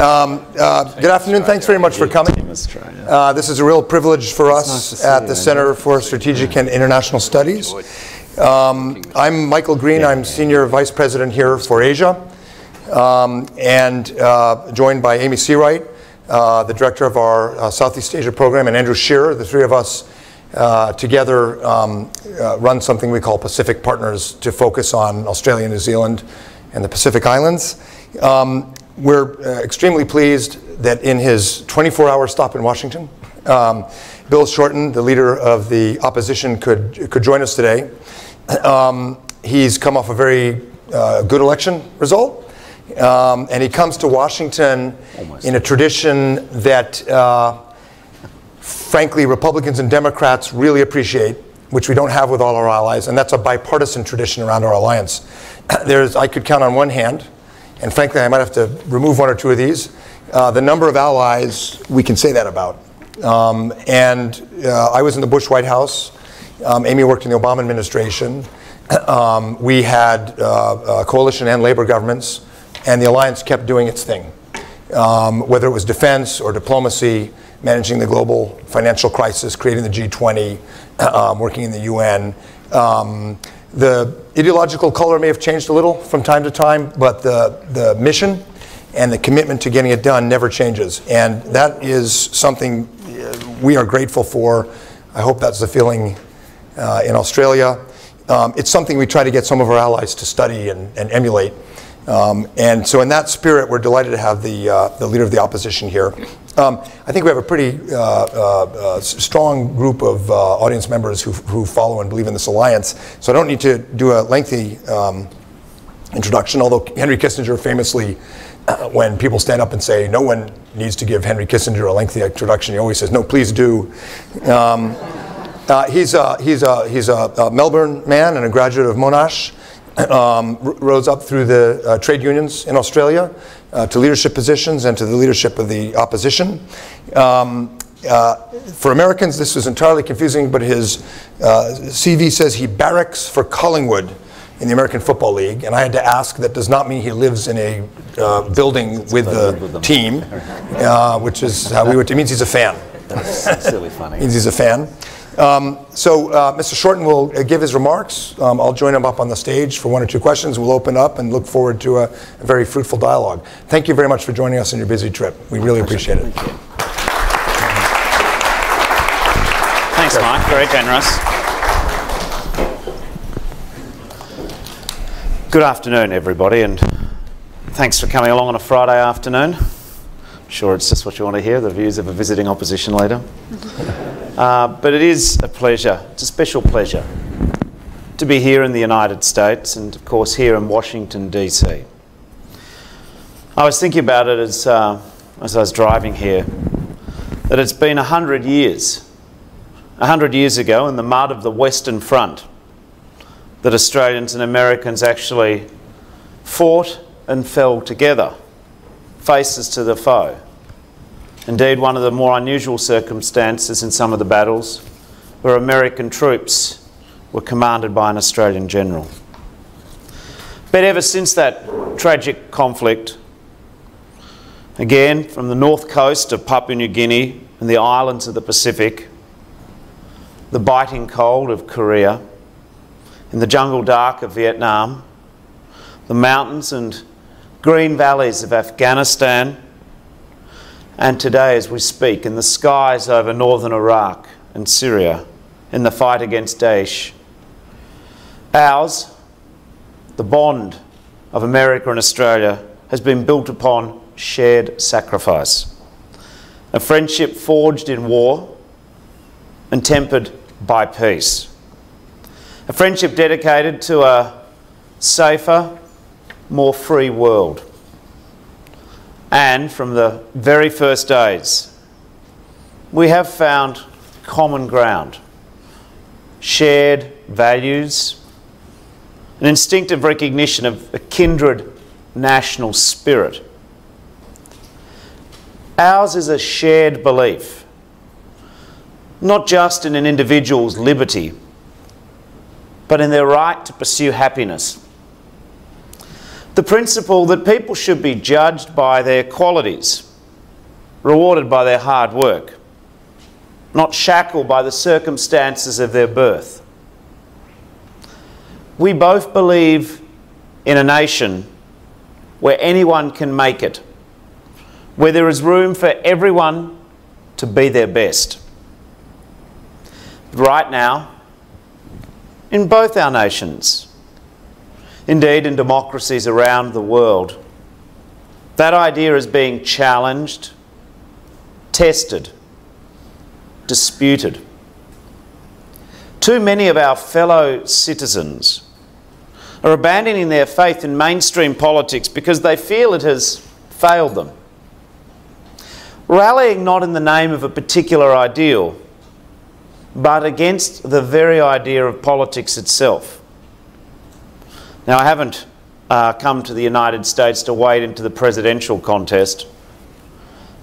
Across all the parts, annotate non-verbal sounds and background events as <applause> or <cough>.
Um, uh, good afternoon. Thanks very much for coming. Uh, this is a real privilege for us at the Center for Strategic and International Studies. Um, I'm Michael Green. I'm Senior Vice President here for Asia, um, and uh, joined by Amy Searight, uh, the Director of our uh, Southeast Asia program, and Andrew Shearer. The three of us uh, together um, uh, run something we call Pacific Partners to focus on Australia, New Zealand, and the Pacific Islands. Um, we're uh, extremely pleased that in his 24-hour stop in Washington, um, Bill Shorten, the leader of the opposition, could could join us today. Um, he's come off a very uh, good election result, um, and he comes to Washington Almost. in a tradition that, uh, frankly, Republicans and Democrats really appreciate, which we don't have with all our allies, and that's a bipartisan tradition around our alliance. <clears throat> There's, I could count on one hand and frankly, I might have to remove one or two of these. Uh, the number of allies we can say that about. Um, and uh, I was in the Bush White House. Um, Amy worked in the Obama administration. <clears throat> Um, we had uh, coalition and labor governments, and the alliance kept doing its thing. Um, whether it was defense or diplomacy, managing the global financial crisis, creating the G20, <clears throat> um, working in the UN. Um, the ideological color may have changed a little from time to time, but the, the mission and the commitment to getting it done never changes. And that is something uh, we are grateful for. I hope that's the feeling uh, in Australia. Um, it's something we try to get some of our allies to study and, and emulate. Um, and so, in that spirit, we're delighted to have the, uh, the leader of the opposition here. Um, I think we have a pretty uh, uh, uh strong group of uh, audience members who, who follow and believe in this alliance. So, I don't need to do a lengthy um, introduction, although Henry Kissinger famously, uh, when people stand up and say, no one needs to give Henry Kissinger a lengthy introduction, he always says, no, please do. Um, he's a, he's, a, he's a, a Melbourne man and a graduate of Monash <coughs> um, rose up through the uh, trade unions in Australia uh, to leadership positions and to the leadership of the opposition. Um, uh, for Americans, this was entirely confusing, but his uh, CV says he barracks for Collingwood in the American Football League, and I had to ask that does not mean he lives in a uh, building with the team, <laughs> uh, which is how we would. It means he's a fan. That's silly funny. means he's a fan. Um, so uh, Mr. Shorten will give his remarks. Um, I'll join him up on the stage for one or two questions. We'll open up and look forward to a, a very fruitful dialogue. Thank you very much for joining us on your busy trip. We really appreciate it. Thanks, Mike. Very generous. Good afternoon, everybody, and thanks for coming along on a Friday afternoon. Sure it's just what you want to hear, the views of a visiting opposition leader. Uh, but it is a pleasure, it's a special pleasure to be here in the United States and, of course, here in Washington, D.C. I was thinking about it as, uh, as I was driving here that it's been 100 years, 100 years ago in the mud of the Western Front, that Australians and Americans actually fought and fell together, faces to the foe. Indeed, one of the more unusual circumstances in some of the battles where American troops were commanded by an Australian general. But ever since that tragic conflict, again from the north coast of Papua New Guinea and the islands of the Pacific, the biting cold of Korea, in the jungle dark of Vietnam, the mountains and green valleys of Afghanistan, and today, as we speak, in the skies over northern Iraq and Syria, in the fight against Daesh. Ours, the bond of America and Australia, has been built upon shared sacrifice. A friendship forged in war and tempered by peace. A friendship dedicated to a safer, more free world and from the very first days, we have found common ground, shared values, an instinctive recognition of a kindred national spirit. Ours is a shared belief, not just in an individual's liberty, but in their right to pursue happiness. The principle that people should be judged by their qualities, rewarded by their hard work, not shackled by the circumstances of their birth. We both believe in a nation where anyone can make it, where there is room for everyone to be their best. Right now, in both our nations, indeed in democracies around the world, that idea is being challenged, tested, disputed. Too many of our fellow citizens are abandoning their faith in mainstream politics because they feel it has failed them. Rallying not in the name of a particular ideal, but against the very idea of politics itself. Now, I haven't uh, come to the United States to wade into the presidential contest,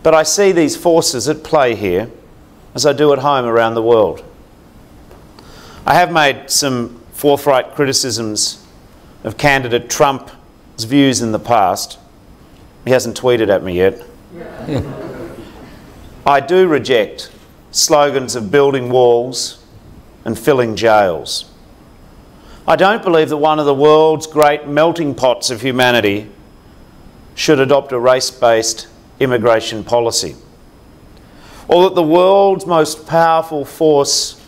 but I see these forces at play here as I do at home around the world. I have made some forthright criticisms of candidate Trump's views in the past. He hasn't tweeted at me yet. <laughs> I do reject slogans of building walls and filling jails. I don't believe that one of the world's great melting pots of humanity should adopt a race based immigration policy, or that the world's most powerful force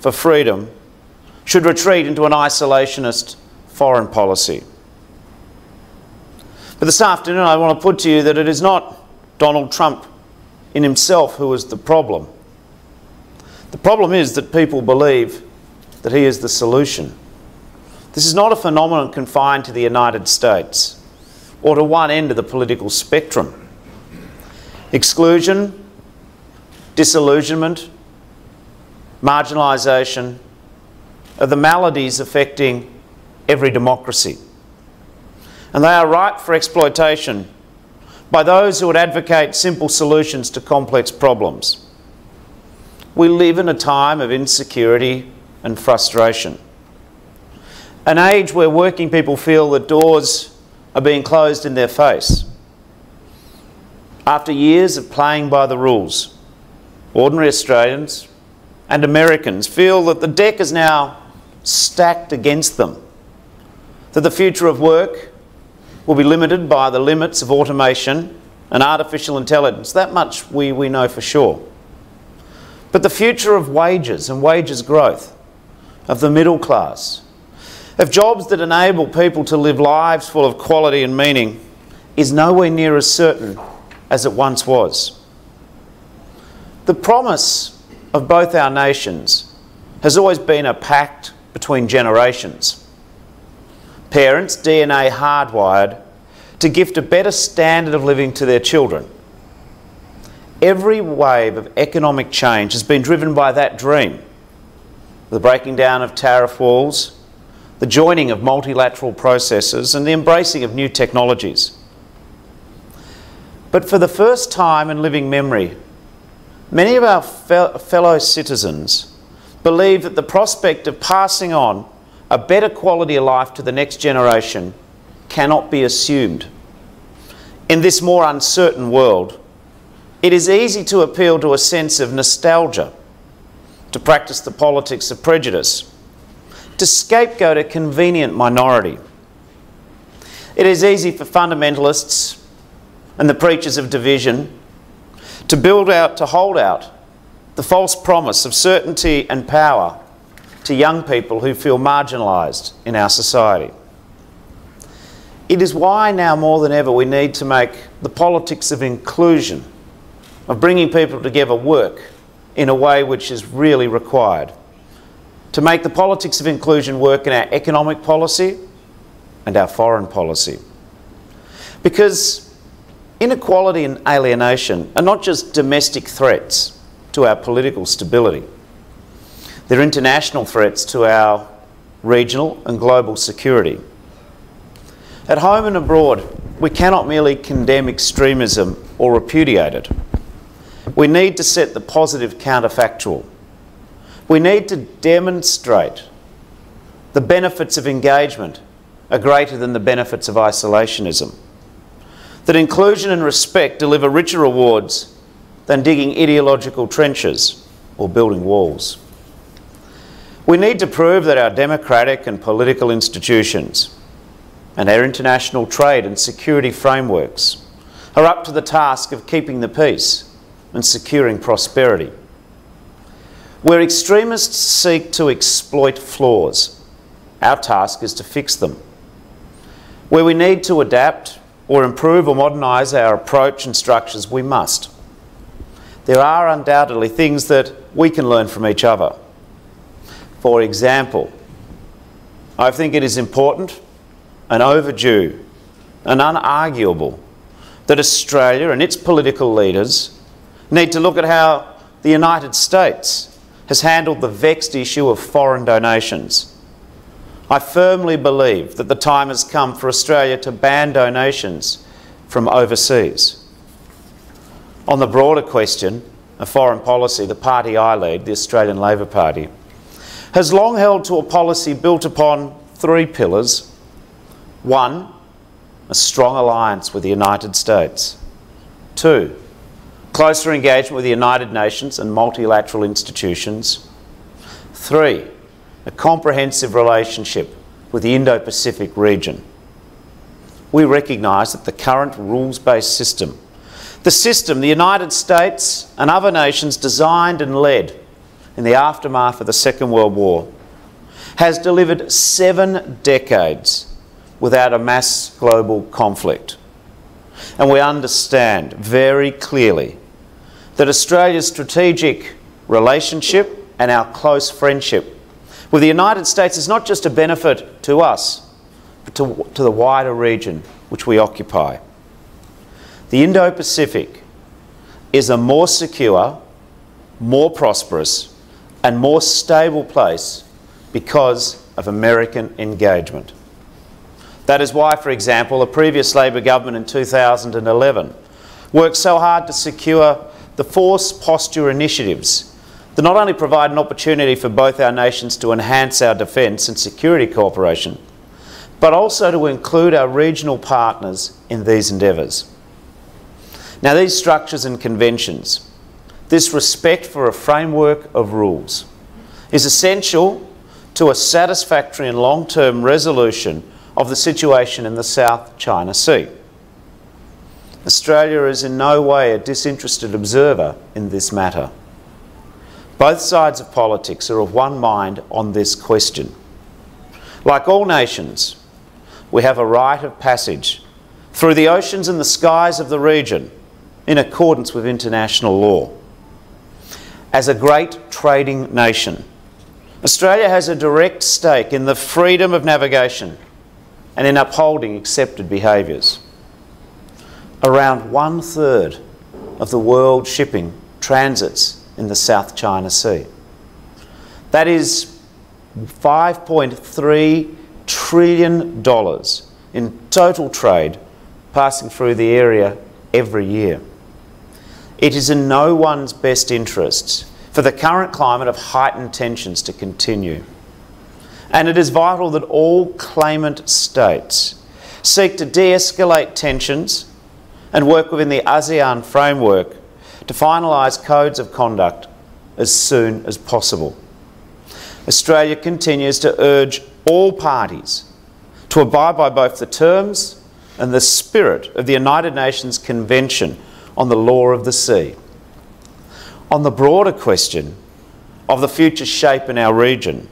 for freedom should retreat into an isolationist foreign policy. But this afternoon, I want to put to you that it is not Donald Trump in himself who is the problem. The problem is that people believe that he is the solution. This is not a phenomenon confined to the United States or to one end of the political spectrum. Exclusion, disillusionment, marginalisation are the maladies affecting every democracy. And they are ripe for exploitation by those who would advocate simple solutions to complex problems. We live in a time of insecurity and frustration. An age where working people feel that doors are being closed in their face. After years of playing by the rules, ordinary Australians and Americans feel that the deck is now stacked against them that the future of work will be limited by the limits of automation and artificial intelligence. That much we, we know for sure. But the future of wages and wages growth, of the middle class, of jobs that enable people to live lives full of quality and meaning, is nowhere near as certain as it once was. The promise of both our nations has always been a pact between generations parents, DNA hardwired, to gift a better standard of living to their children. Every wave of economic change has been driven by that dream the breaking down of tariff walls, the joining of multilateral processes, and the embracing of new technologies. But for the first time in living memory, many of our fe- fellow citizens believe that the prospect of passing on a better quality of life to the next generation cannot be assumed. In this more uncertain world, it is easy to appeal to a sense of nostalgia, to practice the politics of prejudice, to scapegoat a convenient minority. It is easy for fundamentalists and the preachers of division to build out, to hold out the false promise of certainty and power to young people who feel marginalised in our society. It is why now more than ever we need to make the politics of inclusion, of bringing people together, work in a way which is really required. To make the politics of inclusion work in our economic policy and our foreign policy. Because inequality and alienation are not just domestic threats to our political stability they're international threats to our regional and global security. At home and abroad, we cannot merely condemn extremism or repudiate it. We need to set the positive counterfactual. We need to demonstrate the benefits of engagement are greater than the benefits of isolationism. That inclusion and respect deliver richer rewards than digging ideological trenches or building walls. We need to prove that our democratic and political institutions and our international trade and security frameworks are up to the task of keeping the peace and securing prosperity. Where extremists seek to exploit flaws, our task is to fix them. Where we need to adapt or improve or modernise our approach and structures, we must. There are undoubtedly things that we can learn from each other. For example, I think it is important and overdue and unarguable that Australia and its political leaders need to look at how the United States has handled the vexed issue of foreign donations. I firmly believe that the time has come for Australia to ban donations from overseas. On the broader question of foreign policy, the party I lead, the Australian Labor Party, has long held to a policy built upon three pillars. One, a strong alliance with the United States. Two, closer engagement with the United Nations and multilateral institutions. Three, a comprehensive relationship with the Indo Pacific region. We recognise that the current rules based system, the system the United States and other nations designed and led in the aftermath of the Second World War has delivered seven decades without a mass global conflict. And we understand very clearly that Australia's strategic relationship and our close friendship with the United States is not just a benefit to us, but to, to the wider region which we occupy. The Indo Pacific is a more secure, more prosperous, and more stable place because of American engagement. That is why, for example, the previous Labor government in 2011 worked so hard to secure the force posture initiatives that not only provide an opportunity for both our nations to enhance our defence and security cooperation, but also to include our regional partners in these endeavours. Now, these structures and conventions this respect for a framework of rules is essential to a satisfactory and long term resolution of the situation in the South China Sea. Australia is in no way a disinterested observer in this matter. Both sides of politics are of one mind on this question. Like all nations, we have a right of passage through the oceans and the skies of the region in accordance with international law as a great trading nation. Australia has a direct stake in the freedom of navigation and in upholding accepted behaviours. Around one third of the world shipping transits in the South China Sea. That is $5.3 trillion in total trade passing through the area every year. It is in no one's best interests for the current climate of heightened tensions to continue. And it is vital that all claimant states seek to de escalate tensions and work within the ASEAN framework to finalise codes of conduct as soon as possible. Australia continues to urge all parties to abide by both the terms and the spirit of the United Nations Convention on the law of the sea. On the broader question of the future shape in our region,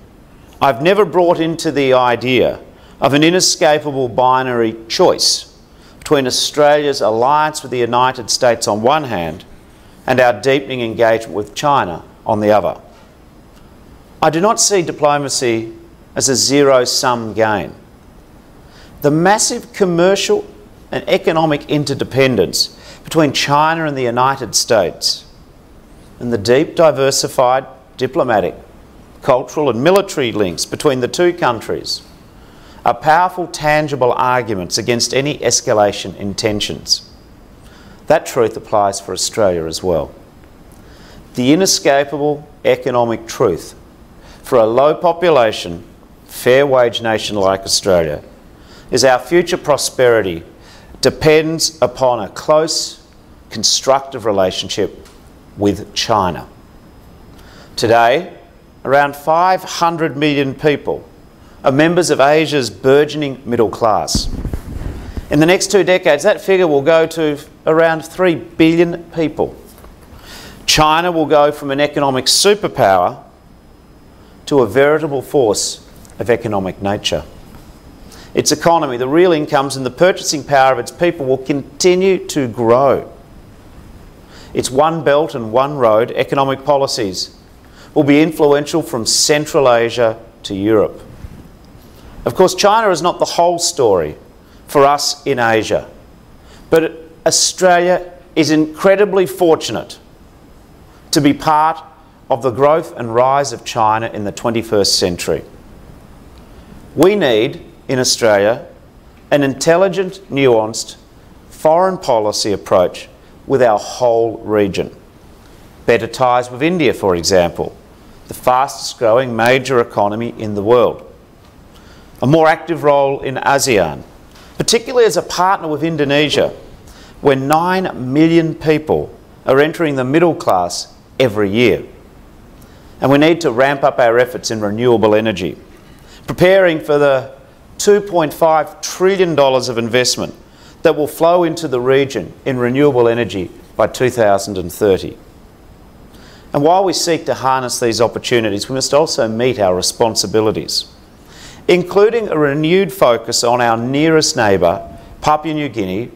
I've never brought into the idea of an inescapable binary choice between Australia's alliance with the United States on one hand and our deepening engagement with China on the other. I do not see diplomacy as a zero sum game. The massive commercial and economic interdependence between China and the United States, and the deep, diversified diplomatic, cultural, and military links between the two countries are powerful, tangible arguments against any escalation in tensions. That truth applies for Australia as well. The inescapable economic truth for a low population, fair wage nation like Australia is our future prosperity depends upon a close, constructive relationship with China. Today, around 500 million people are members of Asia's burgeoning middle class. In the next two decades, that figure will go to around 3 billion people. China will go from an economic superpower to a veritable force of economic nature. Its economy, the real incomes, and the purchasing power of its people will continue to grow. Its One Belt and One Road economic policies will be influential from Central Asia to Europe. Of course, China is not the whole story for us in Asia, but Australia is incredibly fortunate to be part of the growth and rise of China in the 21st century. We need, in Australia, an intelligent, nuanced foreign policy approach with our whole region. Better ties with India, for example, the fastest growing major economy in the world. A more active role in ASEAN, particularly as a partner with Indonesia, where 9 million people are entering the middle class every year. And we need to ramp up our efforts in renewable energy, preparing for the $2.5 trillion of investment that will flow into the region in renewable energy by 2030. And while we seek to harness these opportunities, we must also meet our responsibilities, including a renewed focus on our nearest neighbour, Papua New Guinea,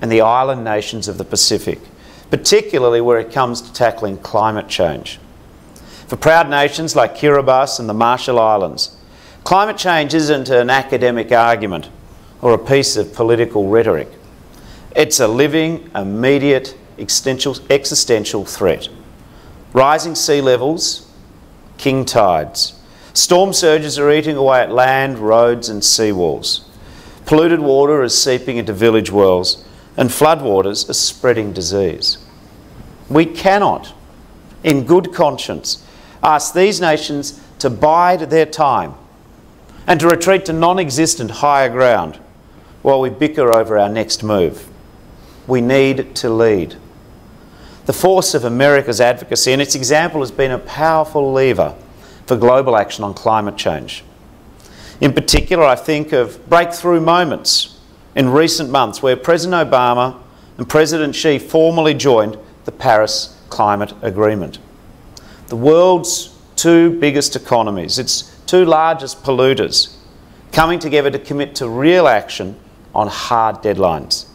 and the island nations of the Pacific, particularly where it comes to tackling climate change. For proud nations like Kiribati and the Marshall Islands, climate change isn't an academic argument or a piece of political rhetoric. It's a living, immediate, existential threat rising sea levels, king tides. Storm surges are eating away at land, roads, and seawalls. Polluted water is seeping into village wells, and floodwaters are spreading disease. We cannot, in good conscience, ask these nations to bide their time and to retreat to non existent higher ground while we bicker over our next move. We need to lead the force of America's advocacy, and its example has been a powerful lever for global action on climate change. In particular, I think of breakthrough moments in recent months where President Obama and President Xi formally joined the Paris Climate Agreement. The world's two biggest economies, its two largest polluters, coming together to commit to real action on hard deadlines.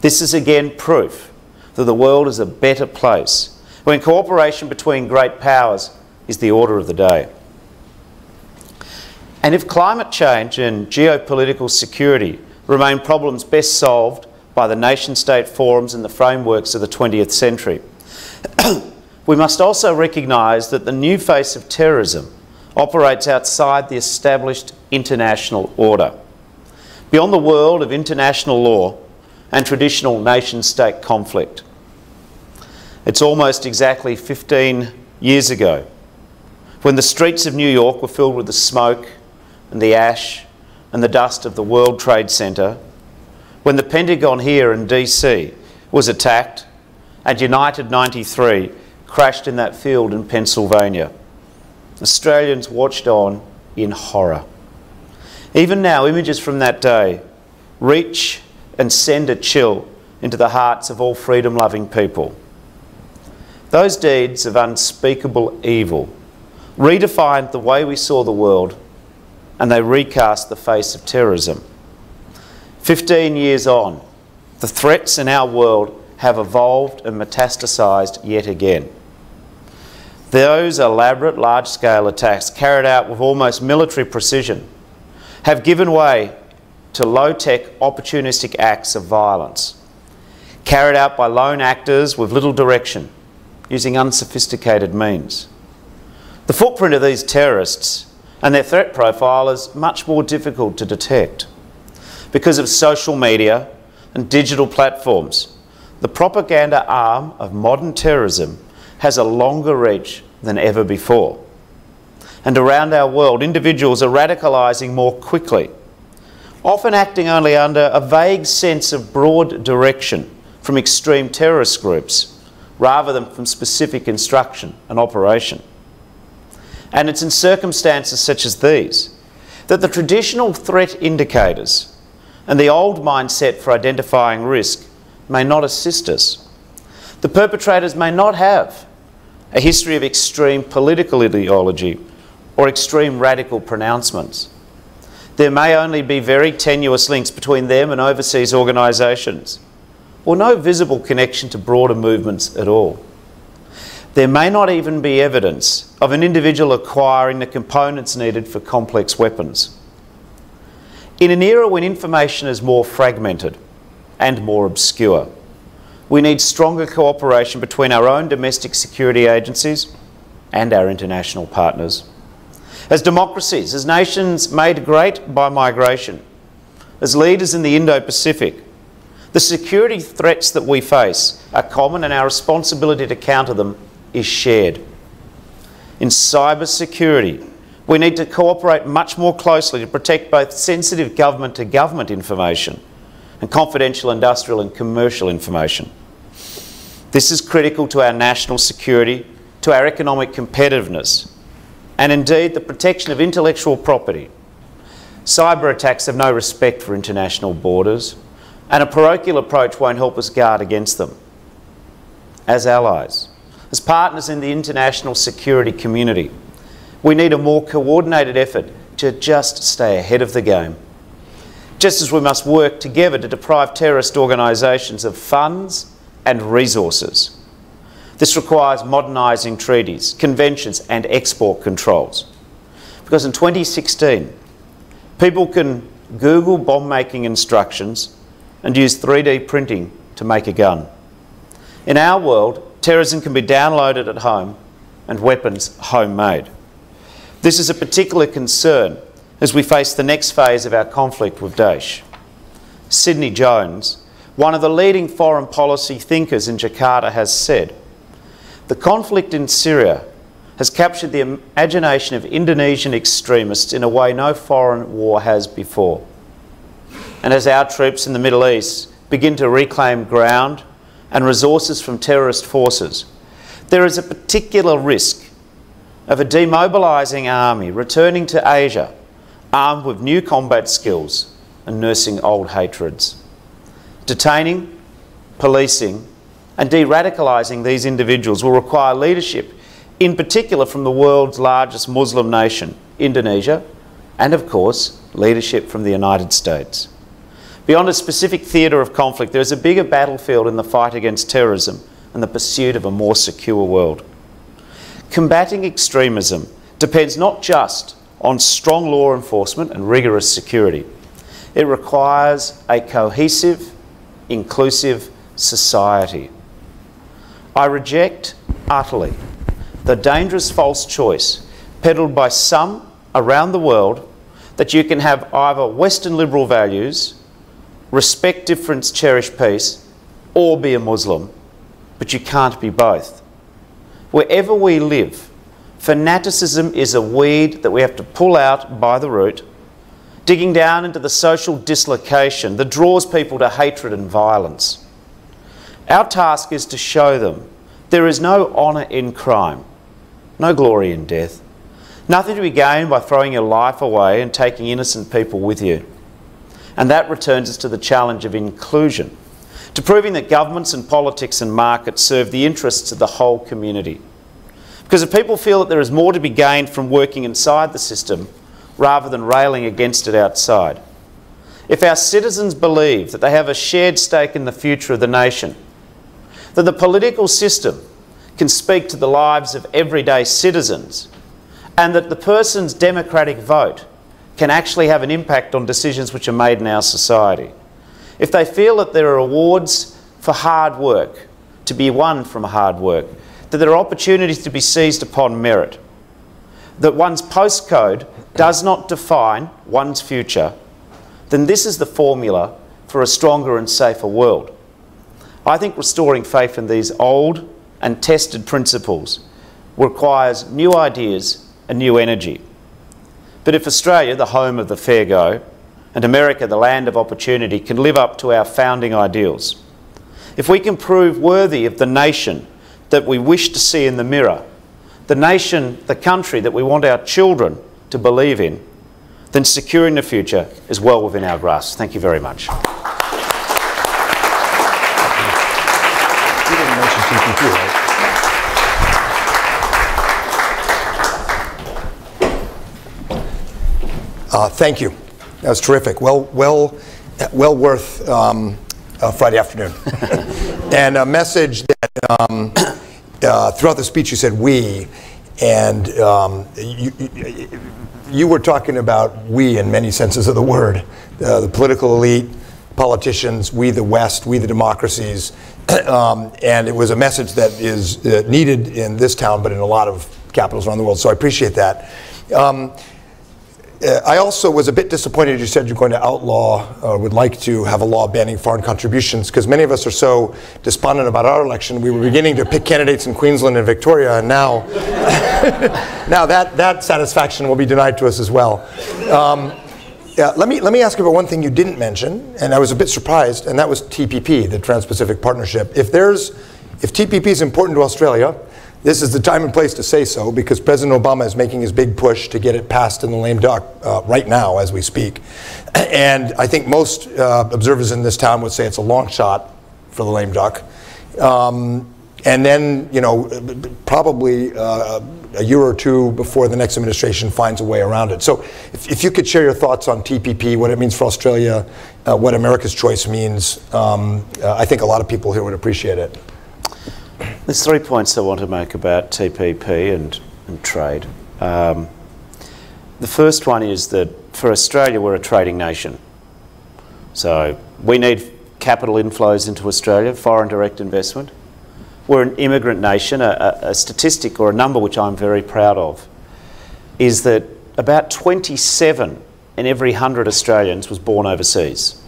This is again proof that the world is a better place when cooperation between great powers is the order of the day. And if climate change and geopolitical security remain problems best solved by the nation state forums and the frameworks of the 20th century, <clears throat> we must also recognise that the new face of terrorism operates outside the established international order. Beyond the world of international law, and traditional nation state conflict. It's almost exactly 15 years ago when the streets of New York were filled with the smoke and the ash and the dust of the World Trade Center, when the Pentagon here in DC was attacked and United 93 crashed in that field in Pennsylvania. Australians watched on in horror. Even now, images from that day reach and send a chill into the hearts of all freedom loving people. Those deeds of unspeakable evil redefined the way we saw the world and they recast the face of terrorism. 15 years on, the threats in our world have evolved and metastasised yet again. Those elaborate large scale attacks carried out with almost military precision have given way to low tech opportunistic acts of violence, carried out by lone actors with little direction, using unsophisticated means. The footprint of these terrorists and their threat profile is much more difficult to detect. Because of social media and digital platforms, the propaganda arm of modern terrorism has a longer reach than ever before. And around our world, individuals are radicalising more quickly often acting only under a vague sense of broad direction from extreme terrorist groups rather than from specific instruction and operation. And it's in circumstances such as these that the traditional threat indicators and the old mindset for identifying risk may not assist us. The perpetrators may not have a history of extreme political ideology or extreme radical pronouncements. There may only be very tenuous links between them and overseas organisations, or no visible connection to broader movements at all. There may not even be evidence of an individual acquiring the components needed for complex weapons. In an era when information is more fragmented and more obscure, we need stronger cooperation between our own domestic security agencies and our international partners. As democracies, as nations made great by migration, as leaders in the Indo-Pacific, the security threats that we face are common and our responsibility to counter them is shared. In cyber security, we need to cooperate much more closely to protect both sensitive government to government information and confidential industrial and commercial information. This is critical to our national security, to our economic competitiveness, and indeed the protection of intellectual property. Cyber attacks have no respect for international borders, and a parochial approach won't help us guard against them. As allies, as partners in the international security community, we need a more coordinated effort to just stay ahead of the game. Just as we must work together to deprive terrorist organisations of funds and resources. This requires modernising treaties, conventions and export controls. Because in 2016, people can Google bomb making instructions and use 3D printing to make a gun. In our world, terrorism can be downloaded at home and weapons homemade. This is a particular concern as we face the next phase of our conflict with Daesh. Sidney Jones, one of the leading foreign policy thinkers in Jakarta, has said the conflict in Syria has captured the imagination of Indonesian extremists in a way no foreign war has before. And as our troops in the Middle East begin to reclaim ground and resources from terrorist forces, there is a particular risk of a demobilising army returning to Asia armed with new combat skills and nursing old hatreds. Detaining, policing, and de radicalising these individuals will require leadership, in particular from the world's largest Muslim nation, Indonesia, and of course, leadership from the United States. Beyond a specific theatre of conflict, there is a bigger battlefield in the fight against terrorism and the pursuit of a more secure world. Combating extremism depends not just on strong law enforcement and rigorous security. It requires a cohesive, inclusive society. I reject utterly the dangerous false choice peddled by some around the world that you can have either Western liberal values, respect difference, cherish peace, or be a Muslim, but you can't be both wherever we live, fanaticism is a weed that we have to pull out by the root, digging down into the social dislocation that draws people to hatred and violence. Our task is to show them there is no honour in crime, no glory in death, nothing to be gained by throwing your life away and taking innocent people with you. And that returns us to the challenge of inclusion to proving that governments and politics and markets serve the interests of the whole community. Because if people feel that there is more to be gained from working inside the system rather than railing against it outside, if our citizens believe that they have a shared stake in the future of the nation, that the political system can speak to the lives of everyday citizens, and that the person's democratic vote can actually have an impact on decisions which are made in our society if they feel that there are awards for hard work to be won from hard work, that there are opportunities to be seized upon merit, that one's postcode does not define one's future, then this is the formula for a stronger and safer world. I think restoring faith in these old and tested principles requires new ideas and new energy. But if Australia, the home of the fair go, and America, the land of opportunity, can live up to our founding ideals. If we can prove worthy of the nation that we wish to see in the mirror, the nation, the country that we want our children to believe in, then securing the future is well within our grasp. Thank you very much. You didn't mention TPP, right? Uh, thank you. That was terrific. Well, well, well worth um, Friday afternoon. <laughs> and a message that um, uh, throughout the speech you said we, and um, you, you, were talking about we in many senses of the word. Uh, the political elite, politicians, we the West, we the democracies. <clears throat> Um, and it was a message that is uh, needed in this town, but in a lot of capitals around the world. So I appreciate that. Um, uh, I also was a bit disappointed you said you're going to outlaw or would like to have a law banning foreign contributions because many of us are so despondent about our election. We were beginning to pick candidates in Queensland and Victoria, and now, <laughs> now that, that satisfaction will be denied to us as well. Um, yeah, let me let me ask you about one thing you didn't mention, and I was a bit surprised, and that was TPP, the Trans-Pacific Partnership. If there's if TPP is important to Australia, this is the time and place to say so because President Obama is making his big push to get it passed in the lame duck uh, right now as we speak. <clears throat> And I think most uh, observers in this town would say it's a long shot for the lame duck. Um, and then, you know, probably uh, a year or two before the next administration finds a way around it. So, if, if you could share your thoughts on TPP, what it means for Australia, uh, what America's choice means, um, uh, I think a lot of people here would appreciate it. There's three points I want to make about TPP and, and trade. Um, the first one is that for Australia, we're a trading nation. So we need capital inflows into Australia, foreign direct investment. We're an immigrant nation. A, a, statistic or a number which I'm very proud of is that about 27 in every 100 Australians was born overseas,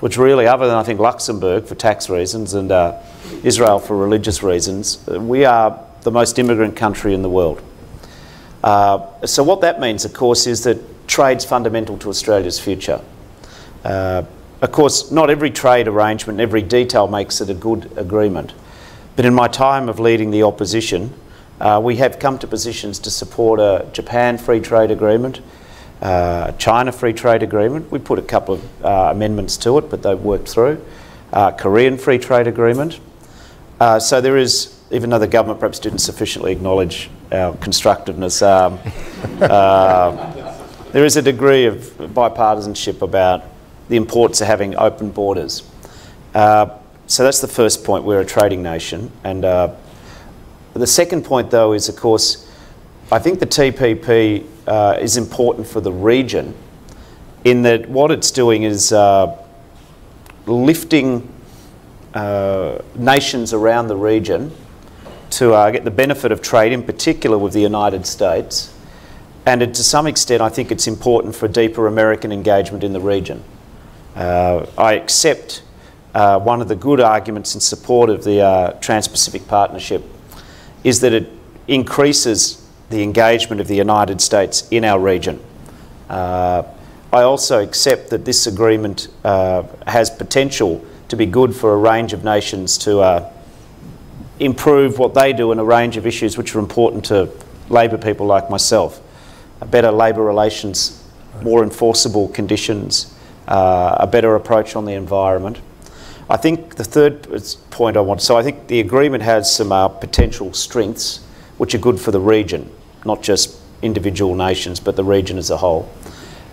which really, other than I think Luxembourg for tax reasons and uh, Israel for religious reasons, we are the most immigrant country in the world. Uh, so what that means, of course, is that trade's fundamental to Australia's future. Uh, of course, not every trade arrangement, every detail makes it a good agreement. But in my time of leading the opposition, uh, we have come to positions to support a Japan free trade agreement, uh, China free trade agreement. We put a couple of uh, amendments to it, but they've worked through. Uh, Korean free trade agreement, uh, so there is, even though the government perhaps didn't sufficiently acknowledge our constructiveness, um, uh, <laughs> there is a degree of bipartisanship about the importance of having open borders. Uh, so that's the first point. We're a trading nation, and uh, the second point, though, is of course, I think the TPP uh, is important for the region in that what it's doing is lifting uh, nations around the region to uh, get the benefit of trade, in particular with the United States. And to some extent, I think it's important for deeper American engagement in the region. Uh, I accept uh, one of the good arguments in support of the uh, Trans Pacific Partnership is that it increases the engagement of the United States in our region. I also accept that this agreement has potential to be good for a range of nations to uh, improve what they do in a range of issues which are important to Labor people like myself. A better labour relations, more enforceable conditions, uh, a better approach on the environment. I think the third point I want, so I think the agreement has some uh, potential strengths which are good for the region, not just individual nations, but the region as a whole.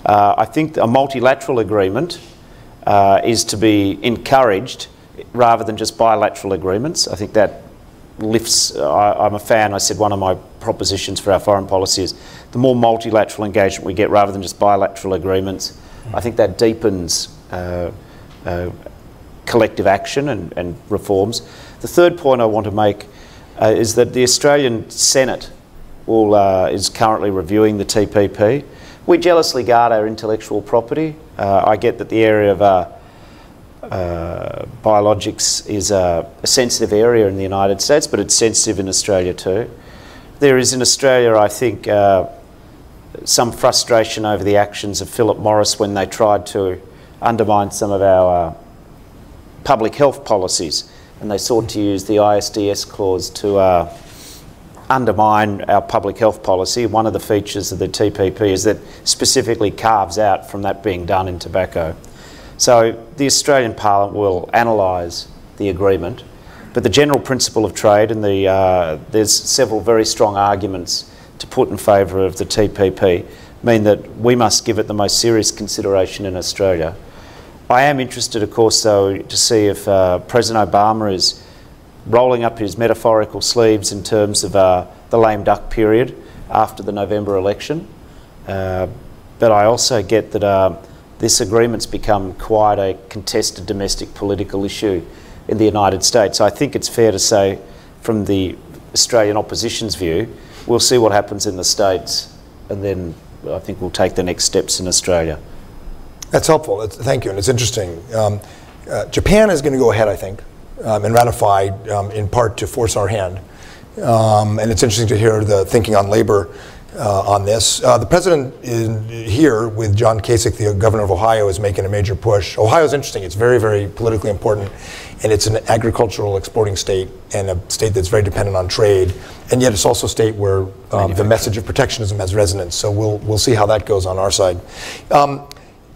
Uh, I think a multilateral agreement uh, is to be encouraged rather than just bilateral agreements. I think that lifts, I, am a fan, I said one of my propositions for our foreign policy is the more multilateral engagement we get rather than just bilateral agreements, I think that deepens uh, uh, collective action and, and, reforms. The third point I want to make uh, is that the Australian Senate will, uh, is currently reviewing the TPP. We jealously guard our intellectual property. Uh, I get that the area of uh, uh, biologics is a, a, sensitive area in the United States, but it's sensitive in Australia too. There is in Australia, I think, uh, some frustration over the actions of Philip Morris when they tried to undermine some of our uh, public health policies and they sought to use the ISDS clause to uh, undermine our public health policy. One of the features of the TPP is that specifically carves out from that being done in tobacco. So the Australian Parliament will analyse the agreement, but the general principle of trade and the, uh, there's several very strong arguments to put in favour of the TPP mean that we must give it the most serious consideration in Australia. I am interested, of course, though, to see if uh, President Obama is rolling up his metaphorical sleeves in terms of uh, the lame duck period after the November election. Uh, but I also get that uh, this agreement's become quite a contested domestic political issue in the United States. I think it's fair to say, from the Australian opposition's view, we'll see what happens in the States and then I think we'll take the next steps in Australia. That's helpful. Thank you. And it's interesting. Um, uh, Japan is going to go ahead, I think, um, and ratified um, in part to force our hand. Um, and it's interesting to hear the thinking on labor uh, on this. Uh, the president here with John Kasich, the governor of Ohio, is making a major push. Ohio is interesting. It's very, very politically important, and it's an agricultural exporting state and a state that's very dependent on trade. And yet, it's also a state where um, the message of protectionism has resonance. So we'll we'll see how that goes on our side.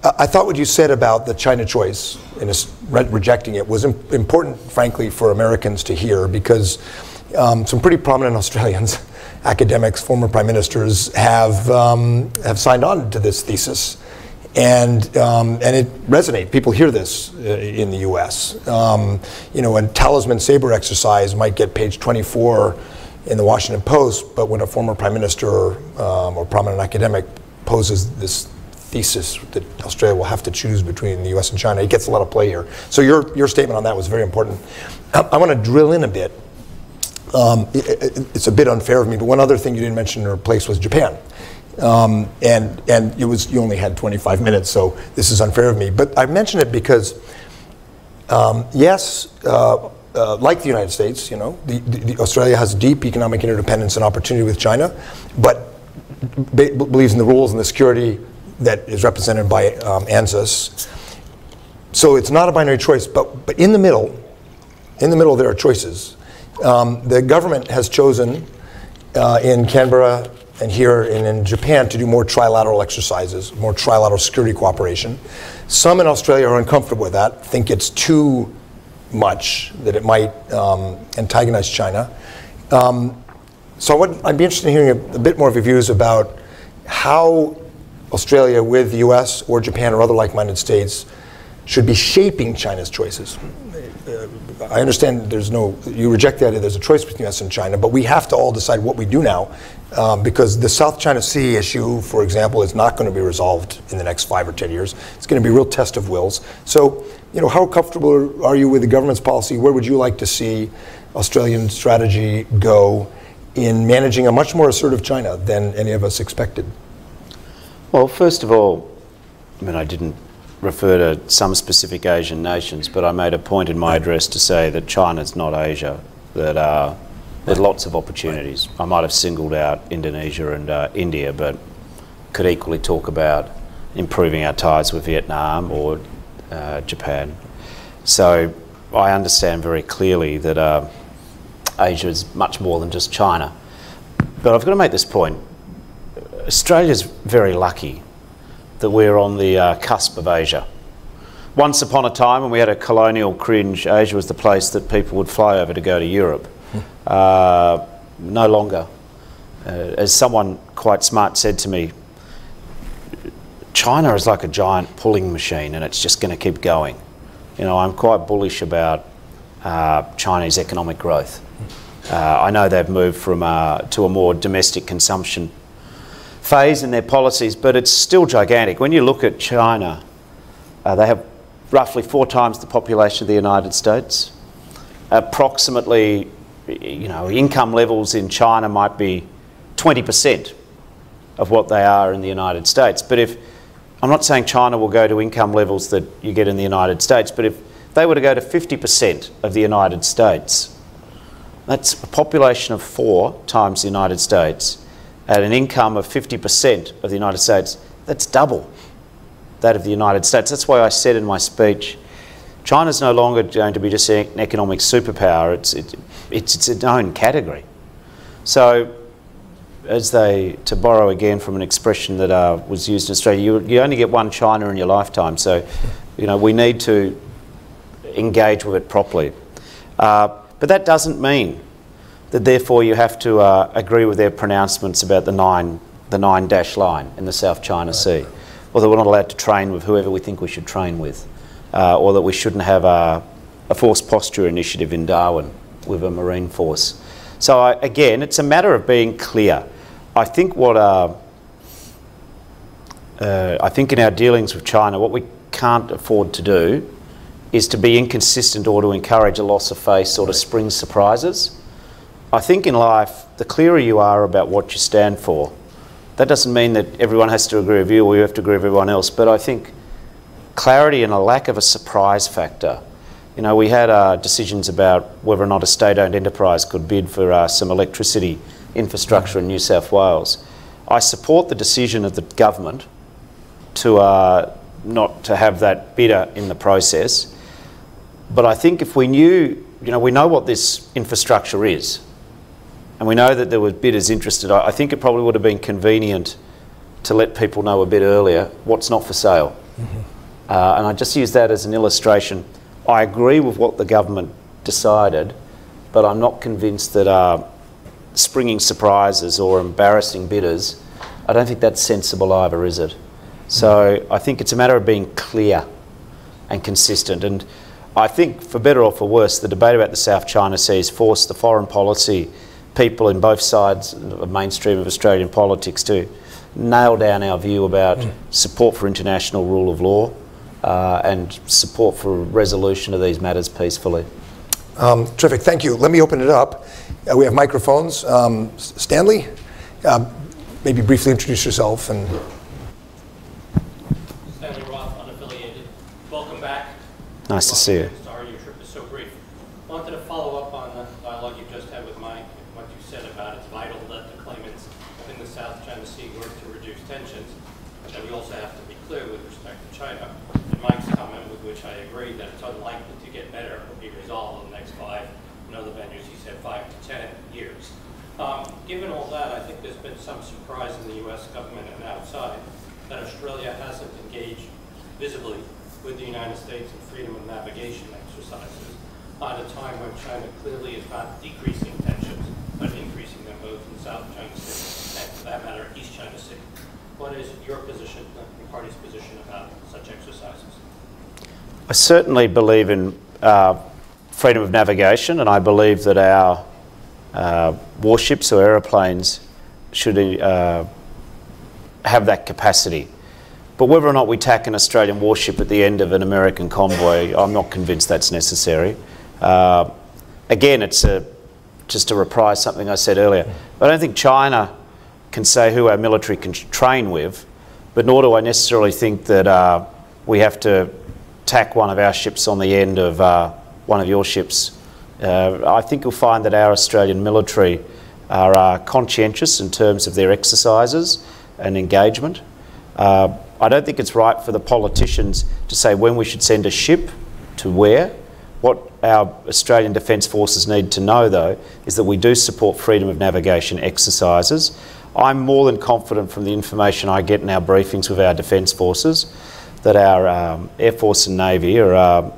I thought what you said about the China choice and re rejecting it was important, frankly, for Americans to hear because um, some pretty prominent <laughs> Australians, academics, former prime ministers, have um, have signed on to this thesis, and um, and it resonates. People hear this uh, in the U.S. Um, you know, a talisman saber exercise might get page 24 in the Washington Post, but when a former prime minister um, or prominent academic poses this thesis that Australia will have to choose between the U.S. and China. It gets a lot of play here. So your, your statement on that was very important. I, I want to drill in a bit. Um, it, it, it's a bit unfair of me, but one other thing you didn't mention or place was Japan. Um, and and it was you only had 25 minutes, so this is unfair of me. But I mention it because, um, yes, uh, uh, like the United States, you know, the, the, Australia has deep economic interdependence and opportunity with China, but believes in the rules and the security that is represented by um. So it's not a binary choice, but, but in the middle, in the middle there are choices. Um, the government has chosen uh, in Canberra and here and in Japan to do more trilateral exercises, more trilateral security cooperation. Some in Australia are uncomfortable with that, think it's too much, that it might um, antagonize China. Um, so I would, I'd be interested in hearing a, a bit more of your views about how Australia with the US or Japan or other like minded states should be shaping China's choices. Uh, I understand there's no, you reject the idea there's a choice between us and China, but we have to all decide what we do now um, because the South China Sea issue, for example, is not going to be resolved in the next five or 10 years. It's going to be a real test of wills. So, you know, how comfortable are you with the government's policy? Where would you like to see Australian strategy go in managing a much more assertive China than any of us expected? Well, first of all, I mean, I didn't refer to some specific Asian nations, but I made a point in my address to say that China's not Asia, that uh, there's lots of opportunities. I might have singled out Indonesia and uh, India, but could equally talk about improving our ties with Vietnam or uh, Japan. So I understand very clearly that uh, Asia is much more than just China. But I've got to make this point. Australia's very lucky that we're on the uh, cusp of Asia. Once upon a time, when we had a colonial cringe, Asia was the place that people would fly over to go to Europe. Uh, no longer. Uh, as someone quite smart said to me, China is like a giant pulling machine and it's just going to keep going. You know, I'm quite bullish about uh, Chinese economic growth. Uh, I know they've moved from uh, to a more domestic consumption phase in their policies, but it's still gigantic. When you look at China, uh, they have roughly four times the population of the United States. Approximately, you know, income levels in China might be 20% of what they are in the United States. But if, I'm not saying China will go to income levels that you get in the United States, but if they were to go to 50% of the United States, that's a population of four times the United States at an income of 50% of the United States, that's double that of the United States. That's why I said in my speech, China's no longer going to be just an economic superpower, it's, it, it's, it's its own category. So, as they, to borrow again from an expression that uh, was used in Australia, you, you only get one China in your lifetime. So, you know, we need to engage with it properly. Uh, but that doesn't mean that therefore you have to uh, agree with their pronouncements about the nine, the nine dash line in the South China Sea, or that we're not allowed to train with whoever we think we should train with, uh, or that we shouldn't have a, a force posture initiative in Darwin with a marine force. So I, again, it's a matter of being clear. I think what uh, uh, I think in our dealings with China, what we can't afford to do is to be inconsistent or to encourage a loss of face or to spring surprises. I think in life, the clearer you are about what you stand for, that doesn't mean that everyone has to agree with you or you have to agree with everyone else, but I think clarity and a lack of a surprise factor. You know, we had uh, decisions about whether or not a state-owned enterprise could bid for uh, some electricity infrastructure in New South Wales. I support the decision of the government to uh, not to have that bidder in the process. But I think if we knew, you know, we know what this infrastructure is, and we know that there were bidders interested, I, I think it probably would have been convenient to let people know a bit earlier what's not for sale. Mm-hmm. Uh, and I just use that as an illustration. I agree with what the government decided, but I'm not convinced that uh, springing surprises or embarrassing bidders, I don't think that's sensible either, is it? So I think it's a matter of being clear and consistent. And I think, for better or for worse, the debate about the South China Sea has forced the foreign policy people in both sides of the mainstream of Australian politics to nail down our view about mm. support for international rule of law uh, and support for resolution of these matters peacefully. Um, terrific, thank you. Let me open it up. Uh, we have microphones. Um, Stanley, uh, maybe briefly introduce yourself and. Stanley Roth, unaffiliated. Welcome back. Nice to see you. Sorry your trip is so brief. Wanted to follow up on the dialogue you just had with Mike and what you said about it's vital that the claimants in the South China Sea work to reduce tensions, but that we also have to be clear with respect to China. And Mike's comment, with which I agree, that it's unlikely to get better or be resolved in the next five, in other venues he said five to ten years. Um, given all that, I think there's been some surprise in the U.S. government and outside that Australia hasn't engaged visibly with the United States in freedom of navigation exercises at a time when China clearly is not decreasing tensions, but increasing them both in South China Sea and, for that matter, East China Sea. What is your position, the party's position about such exercises? I certainly believe in uh, freedom of navigation, and I believe that our uh, warships or aeroplanes should uh, have that capacity. But whether or not we tack an Australian warship at the end of an American convoy, I'm not convinced that's necessary. Uh, again, it's a, just to reprise something I said earlier. I don't think China can say who our military can train with, but nor do I necessarily think that uh, we have to tack one of our ships on the end of uh, one of your ships. Uh, I think you'll find that our Australian military are uh, conscientious in terms of their exercises and engagement. Uh, I don't think it's right for the politicians to say when we should send a ship to where. What our Australian Defence Forces need to know, though, is that we do support freedom of navigation exercises. I'm more than confident from the information I get in our briefings with our Defence Forces that our um, Air Force and Navy are uh,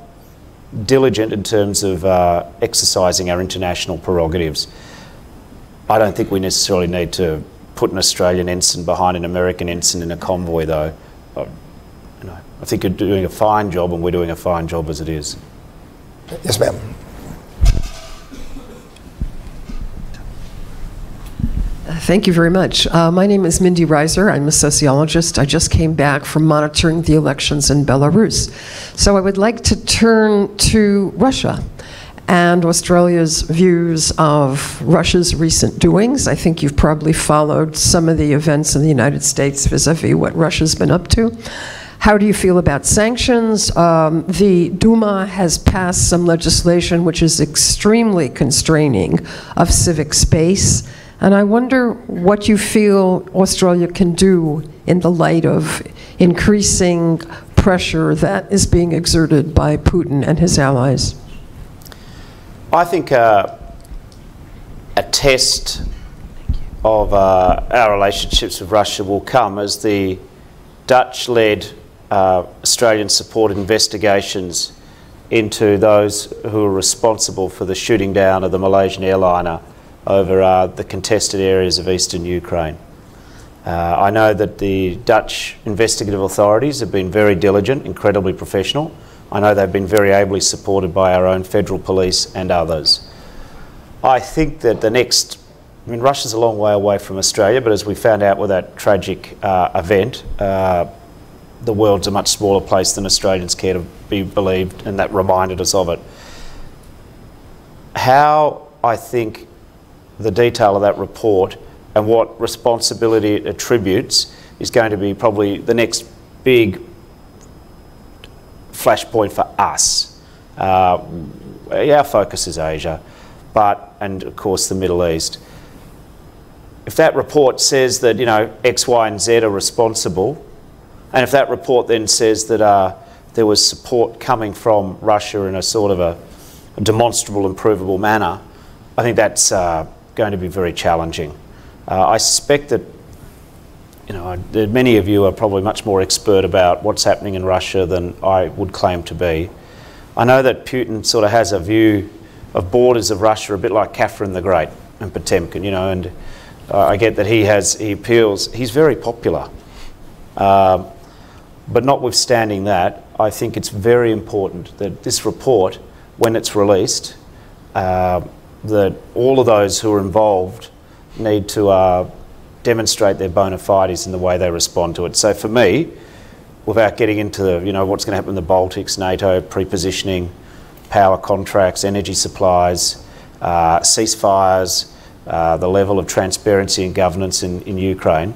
diligent in terms of uh, exercising our international prerogatives. I don't think we necessarily need to put an Australian ensign behind an American ensign in a convoy, though. I, you know, I think you're doing a fine job, and we're doing a fine job as it is. Yes, ma'am. Thank you very much. Uh, my name is Mindy Reiser. I'm a sociologist. I just came back from monitoring the elections in Belarus. So I would like to turn to Russia and Australia's views of Russia's recent doings. I think you've probably followed some of the events in the United States vis a vis what Russia's been up to. How do you feel about sanctions? Um, the Duma has passed some legislation which is extremely constraining of civic space. And I wonder what you feel Australia can do in the light of increasing pressure that is being exerted by Putin and his allies. I think uh, a test of uh, our relationships with Russia will come as the Dutch led uh, Australian supported investigations into those who are responsible for the shooting down of the Malaysian airliner over uh, the contested areas of eastern Ukraine. Uh, I know that the Dutch investigative authorities have been very diligent, incredibly professional. I know they've been very ably supported by our own federal police and others. I think that the next, I mean, Russia's a long way away from Australia, but as we found out with that tragic uh, event, uh, the world's a much smaller place than Australians care to be believed, and that reminded us of it. How I think the detail of that report and what responsibility it attributes is going to be probably the next big flashpoint for us. Uh, our focus is Asia, but and of course the Middle East. If that report says that you know X, Y, and Z are responsible, and if that report then says that uh, there was support coming from Russia in a sort of a, a demonstrable and provable manner, I think that's uh, going to be very challenging. Uh, I suspect that you know, many of you are probably much more expert about what's happening in Russia than I would claim to be. I know that Putin sort of has a view of borders of Russia a bit like Catherine the Great and Potemkin, you know, and uh, I get that he has, he appeals, he's very popular. Uh, but notwithstanding that, I think it's very important that this report, when it's released, uh, that all of those who are involved need to uh, demonstrate their bona fides in the way they respond to it. So for me, without getting into the, you know what's going to happen in the Baltics, NATO pre-positioning, power contracts, energy supplies, uh, ceasefires, uh, the level of transparency and governance in, in Ukraine.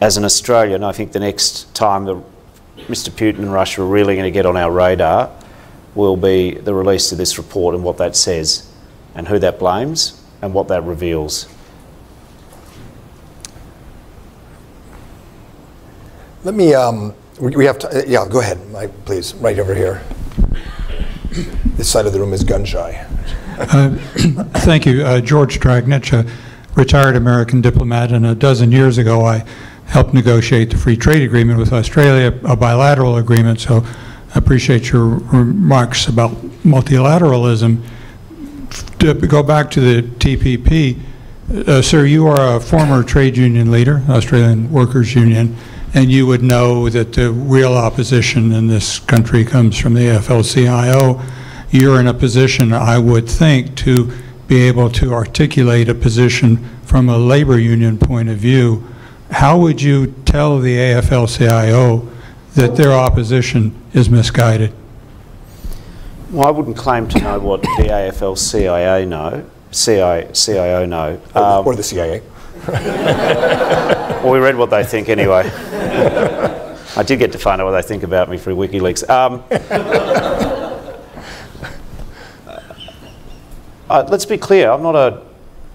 As an Australian, I think the next time that Mr Putin and Russia are really going to get on our radar will be the release of this report and what that says and who that blames and what that reveals. Let me, um, we, we have, to, yeah, go ahead, Mike, please, right over here. This side of the room is gun shy. Uh, <coughs> thank you. Uh, George Dragnich, a retired American diplomat, and a dozen years ago I helped negotiate the free trade agreement with Australia, a bilateral agreement, so I appreciate your remarks about multilateralism. To go back to the TPP, uh, sir, you are a former trade union leader, Australian Workers Union, and you would know that the real opposition in this country comes from the AFL-CIO. You're in a position, I would think, to be able to articulate a position from a labor union point of view. How would you tell the AFL-CIO that their opposition is misguided? Well, I wouldn't claim to know what the AFL-CIO know, CIO know. Um, or the CIA. <laughs> well, we read what they think anyway. I did get to find out what they think about me through WikiLeaks. Um, uh, let's be clear. I'm not a.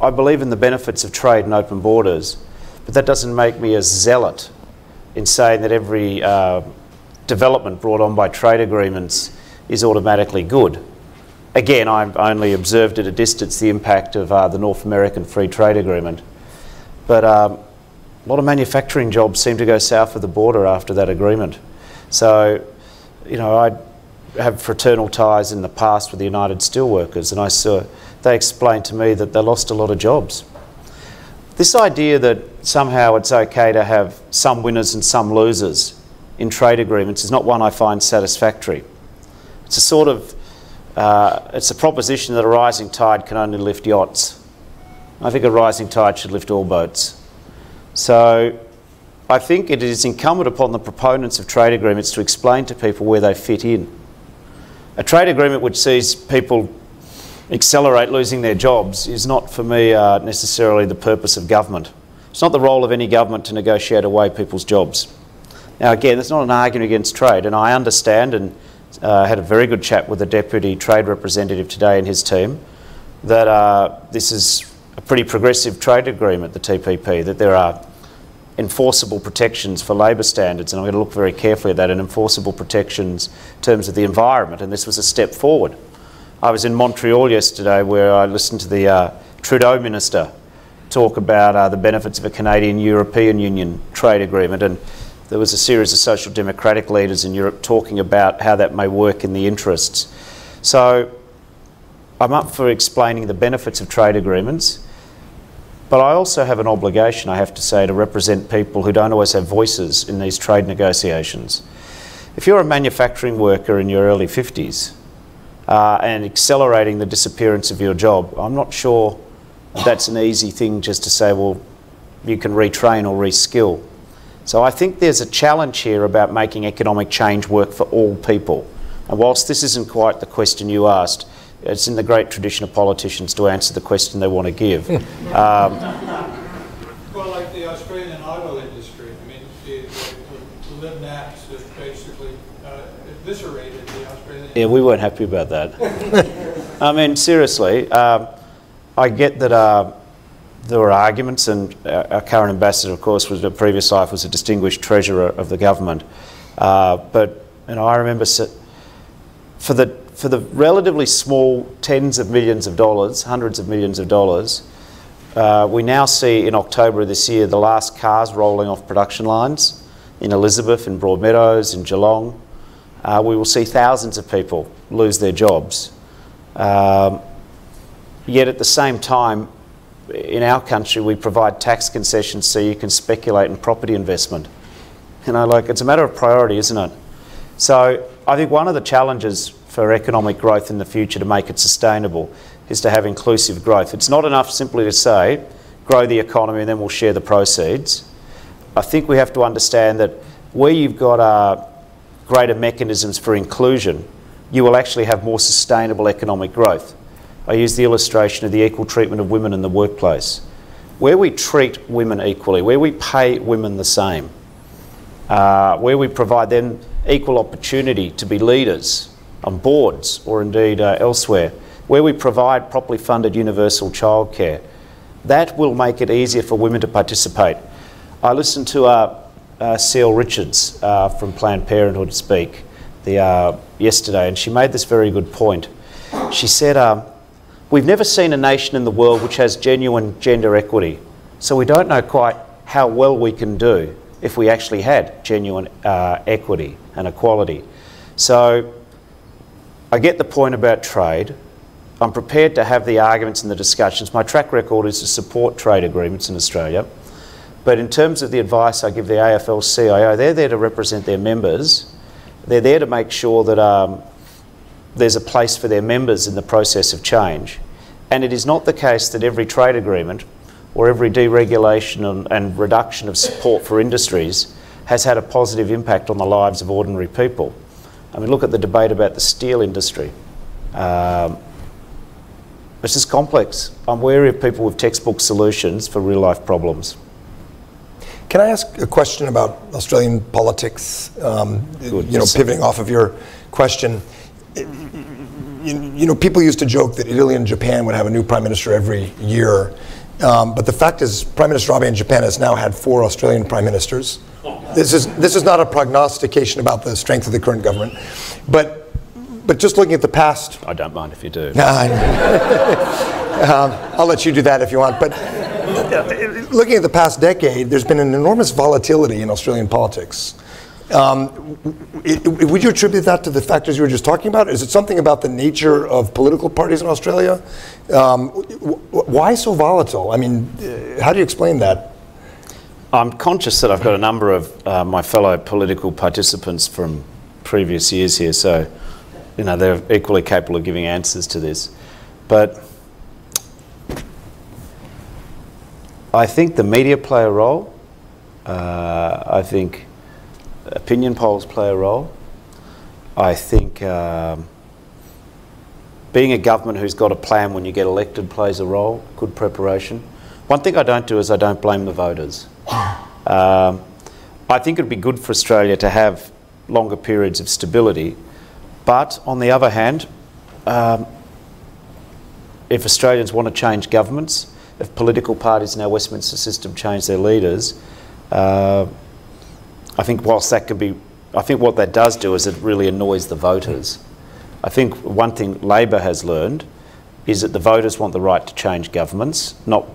I believe in the benefits of trade and open borders, but that doesn't make me a zealot in saying that every uh, development brought on by trade agreements is automatically good. Again, I've only observed at a distance the impact of uh, the North American Free Trade Agreement. But um, a lot of manufacturing jobs seem to go south of the border after that agreement. So, you know, I have fraternal ties in the past with the United Steelworkers, and I saw they explained to me that they lost a lot of jobs. This idea that somehow it's okay to have some winners and some losers in trade agreements is not one I find satisfactory. It's a sort of uh, it's a proposition that a rising tide can only lift yachts. I think a rising tide should lift all boats. So I think it is incumbent upon the proponents of trade agreements to explain to people where they fit in. A trade agreement which sees people accelerate losing their jobs is not, for me, uh, necessarily the purpose of government. It's not the role of any government to negotiate away people's jobs. Now, again, that's not an argument against trade, and I understand and uh, had a very good chat with the Deputy Trade Representative today and his team that uh, this is a pretty progressive trade agreement, the TPP, that there are enforceable protections for labour standards, and I'm going to look very carefully at that, and enforceable protections in terms of the environment, and this was a step forward. I was in Montreal yesterday where I listened to the uh, Trudeau minister talk about uh, the benefits of a Canadian-European Union trade agreement, and there was a series of social democratic leaders in Europe talking about how that may work in the interests. So I'm up for explaining the benefits of trade agreements, but I also have an obligation, I have to say, to represent people who don't always have voices in these trade negotiations. If you're a manufacturing worker in your early 50s uh, and accelerating the disappearance of your job, I'm not sure that's an easy thing just to say, well, you can retrain or reskill. So I think there's a challenge here about making economic change work for all people. And whilst this isn't quite the question you asked, it's in the great tradition of politicians to answer the question they want to give. um, well, like the Australian auto industry, I mean, the, the, the Acts has basically uh, eviscerated the Australian. Yeah, we weren't happy about that. <laughs> I mean, seriously, um, I get that uh, there were arguments, and our current ambassador, of course, was a previous life was a distinguished treasurer of the government. Uh, but you know, I remember for the for the relatively small tens of millions of dollars, hundreds of millions of dollars, uh, we now see in October of this year the last cars rolling off production lines in Elizabeth, in Broadmeadows, in Geelong. Uh, we will see thousands of people lose their jobs. Um, yet at the same time, in our country, we provide tax concessions so you can speculate in property investment. You know, like it's a matter of priority, isn't it? So I think one of the challenges for economic growth in the future to make it sustainable is to have inclusive growth. It's not enough simply to say, grow the economy and then we'll share the proceeds. I think we have to understand that where you've got uh, greater mechanisms for inclusion, you will actually have more sustainable economic growth. I use the illustration of the equal treatment of women in the workplace. Where we treat women equally, where we pay women the same, uh, where we provide them equal opportunity to be leaders, on boards or indeed uh, elsewhere, where we provide properly funded universal childcare, that will make it easier for women to participate. I listened to uh, uh, Richards uh, from Planned Parenthood speak the, uh, yesterday, and she made this very good point. She said, um, We've never seen a nation in the world which has genuine gender equity, so we don't know quite how well we can do if we actually had genuine uh, equity and equality. So I get the point about trade. I'm prepared to have the arguments and the discussions. My track record is to support trade agreements in Australia. But in terms of the advice I give the AFL CIO, they're there to represent their members. They're there to make sure that um, there's a place for their members in the process of change. And it is not the case that every trade agreement or every deregulation and, and reduction of support for industries has had a positive impact on the lives of ordinary people. I mean, look at the debate about the steel industry. Um, it's just complex. I'm wary of people with textbook solutions for real life problems. Can I ask a question about Australian politics? Um, you know, pivoting off of your question. You, you, know, people used to joke that Italy and Japan would have a new prime minister every year. Um, but the fact is, Prime Minister Abe in Japan has now had four Australian prime ministers. This is, this is not a prognostication about the strength of the current government. But, but just looking at the past. I don't mind if you do. <laughs> um, I'll let you do that if you want. But uh, looking at the past decade, there's been an enormous volatility in Australian politics. Um, it, would you attribute that to the factors you were just talking about? Is it something about the nature of political parties in Australia? Um, why so volatile? I mean, uh, how do you explain that? I'm conscious that I've got a number of uh, my fellow political participants from previous years here, so you know they're equally capable of giving answers to this. But I think the media play a role. Uh, I think opinion polls play a role. I think um, being a government who's got a plan when you get elected plays a role, good preparation. One thing I don't do is I don't blame the voters. <laughs> Um, I think it would be good for Australia to have longer periods of stability, but on the other hand, um, if Australians want to change governments, if political parties in our Westminster system change their leaders, uh, I think whilst that could be, I think what that does do is it really annoys the voters. I think one thing Labor has learned is that the voters want the right to change governments, not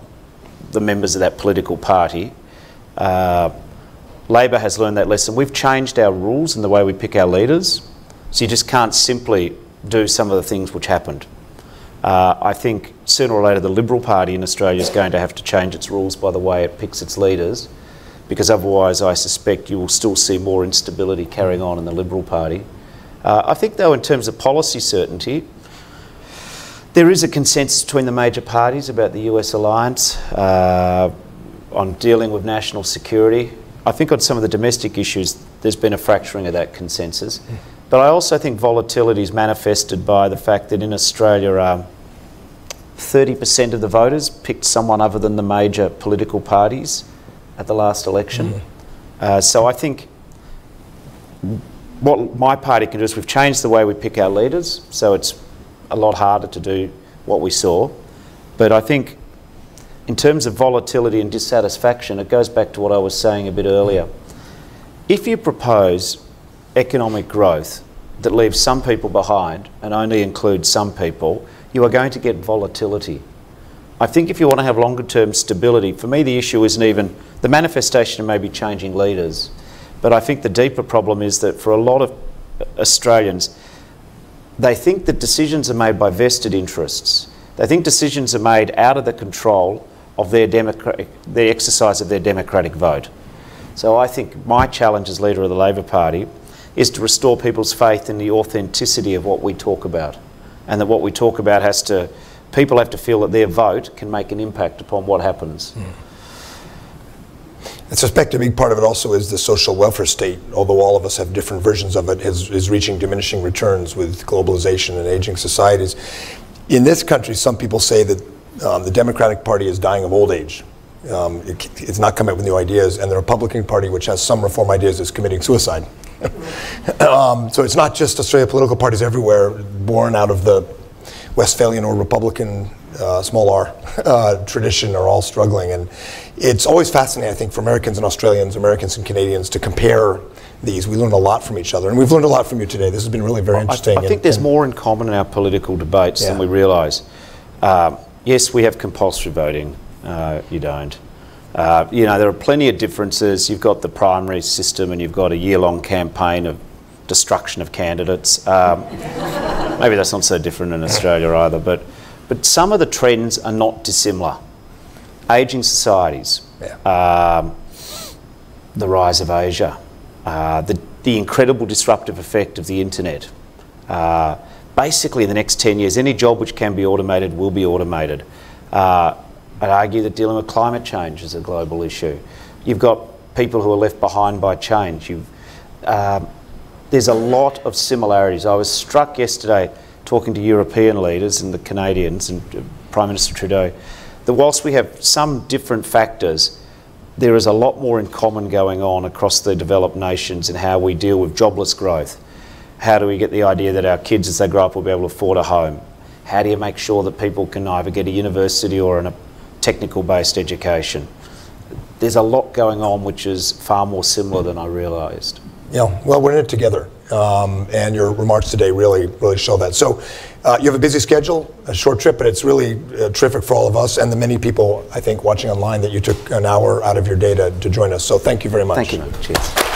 the members of that political party. Uh, Labor has learned that lesson. We've changed our rules and the way we pick our leaders, so you just can't simply do some of the things which happened. Uh, I think sooner or later the Liberal Party in Australia is going to have to change its rules by the way it picks its leaders, because otherwise I suspect you will still see more instability carrying on in the Liberal Party. Uh, I think, though, in terms of policy certainty, there is a consensus between the major parties about the US alliance uh, on dealing with national security. I think on some of the domestic issues, there's been a fracturing of that consensus. But I also think volatility is manifested by the fact that in Australia, um, 30% of the voters picked someone other than the major political parties at the last election. Mm. Uh, so I think what my party can do is we've changed the way we pick our leaders, so it's a lot harder to do what we saw. But I think in terms of volatility and dissatisfaction, it goes back to what I was saying a bit earlier. If you propose economic growth that leaves some people behind and only includes some people, you are going to get volatility. I think if you want to have longer term stability, for me the issue isn't even the manifestation of maybe changing leaders, but I think the deeper problem is that for a lot of Australians, they think that decisions are made by vested interests. They think decisions are made out of the control of their, democratic, the exercise of their democratic vote. So I think my challenge as leader of the Labor Party is to restore people's faith in the authenticity of what we talk about and that what we talk about has to, people have to feel that their vote can make an impact upon what happens. Mm. I suspect a big part of it also is the social welfare state, although all of us have different versions of it, is, is reaching diminishing returns with globalization and aging societies. In this country, some people say that um, the Democratic Party is dying of old age. Um, it, it's not coming up with new ideas, and the Republican Party, which has some reform ideas, is committing suicide. <laughs> um, so it's not just Australia political parties everywhere born out of the Westphalian or Republican uh, small r <laughs> uh, tradition are all struggling. And it's always fascinating, I think, for Americans and Australians, Americans and Canadians to compare these. We learn a lot from each other. And we've learned a lot from you today. This has been really very well, interesting. I, I think and, there's and more in common in our political debates yeah. than we realise. Uh, yes, we have compulsory voting. Uh, you don't. Uh, you know, there are plenty of differences. You've got the primary system and you've got a year-long campaign of destruction of candidates. Um, maybe that's not so different in Australia either, but but some of the trends are not dissimilar. Aging societies, yeah. um, the rise of Asia, uh, the, the incredible disruptive effect of the internet. Uh, basically, in the next 10 years, any job which can be automated will be automated. Uh, I'd argue that dealing with climate change is a global issue. You've got people who are left behind by change. Um, there's a lot of similarities. I was struck yesterday talking to European leaders and the Canadians and Prime Minister Trudeau, that whilst we have some different factors, there is a lot more in common going on across the developed nations in how we deal with jobless growth. How do we get the idea that our kids, as they grow up, will be able to afford a home? How do you make sure that people can either get a university or a technical based education? There's a lot going on which is far more similar than I realised. Yeah, well, we're in it together. Um, and your remarks today really, really show that. So uh, you have a busy schedule, a short trip, but it's really uh, terrific for all of us and the many people, I think, watching online that you took an hour out of your day to, to join us. So thank you very much. Thank you. Cheers.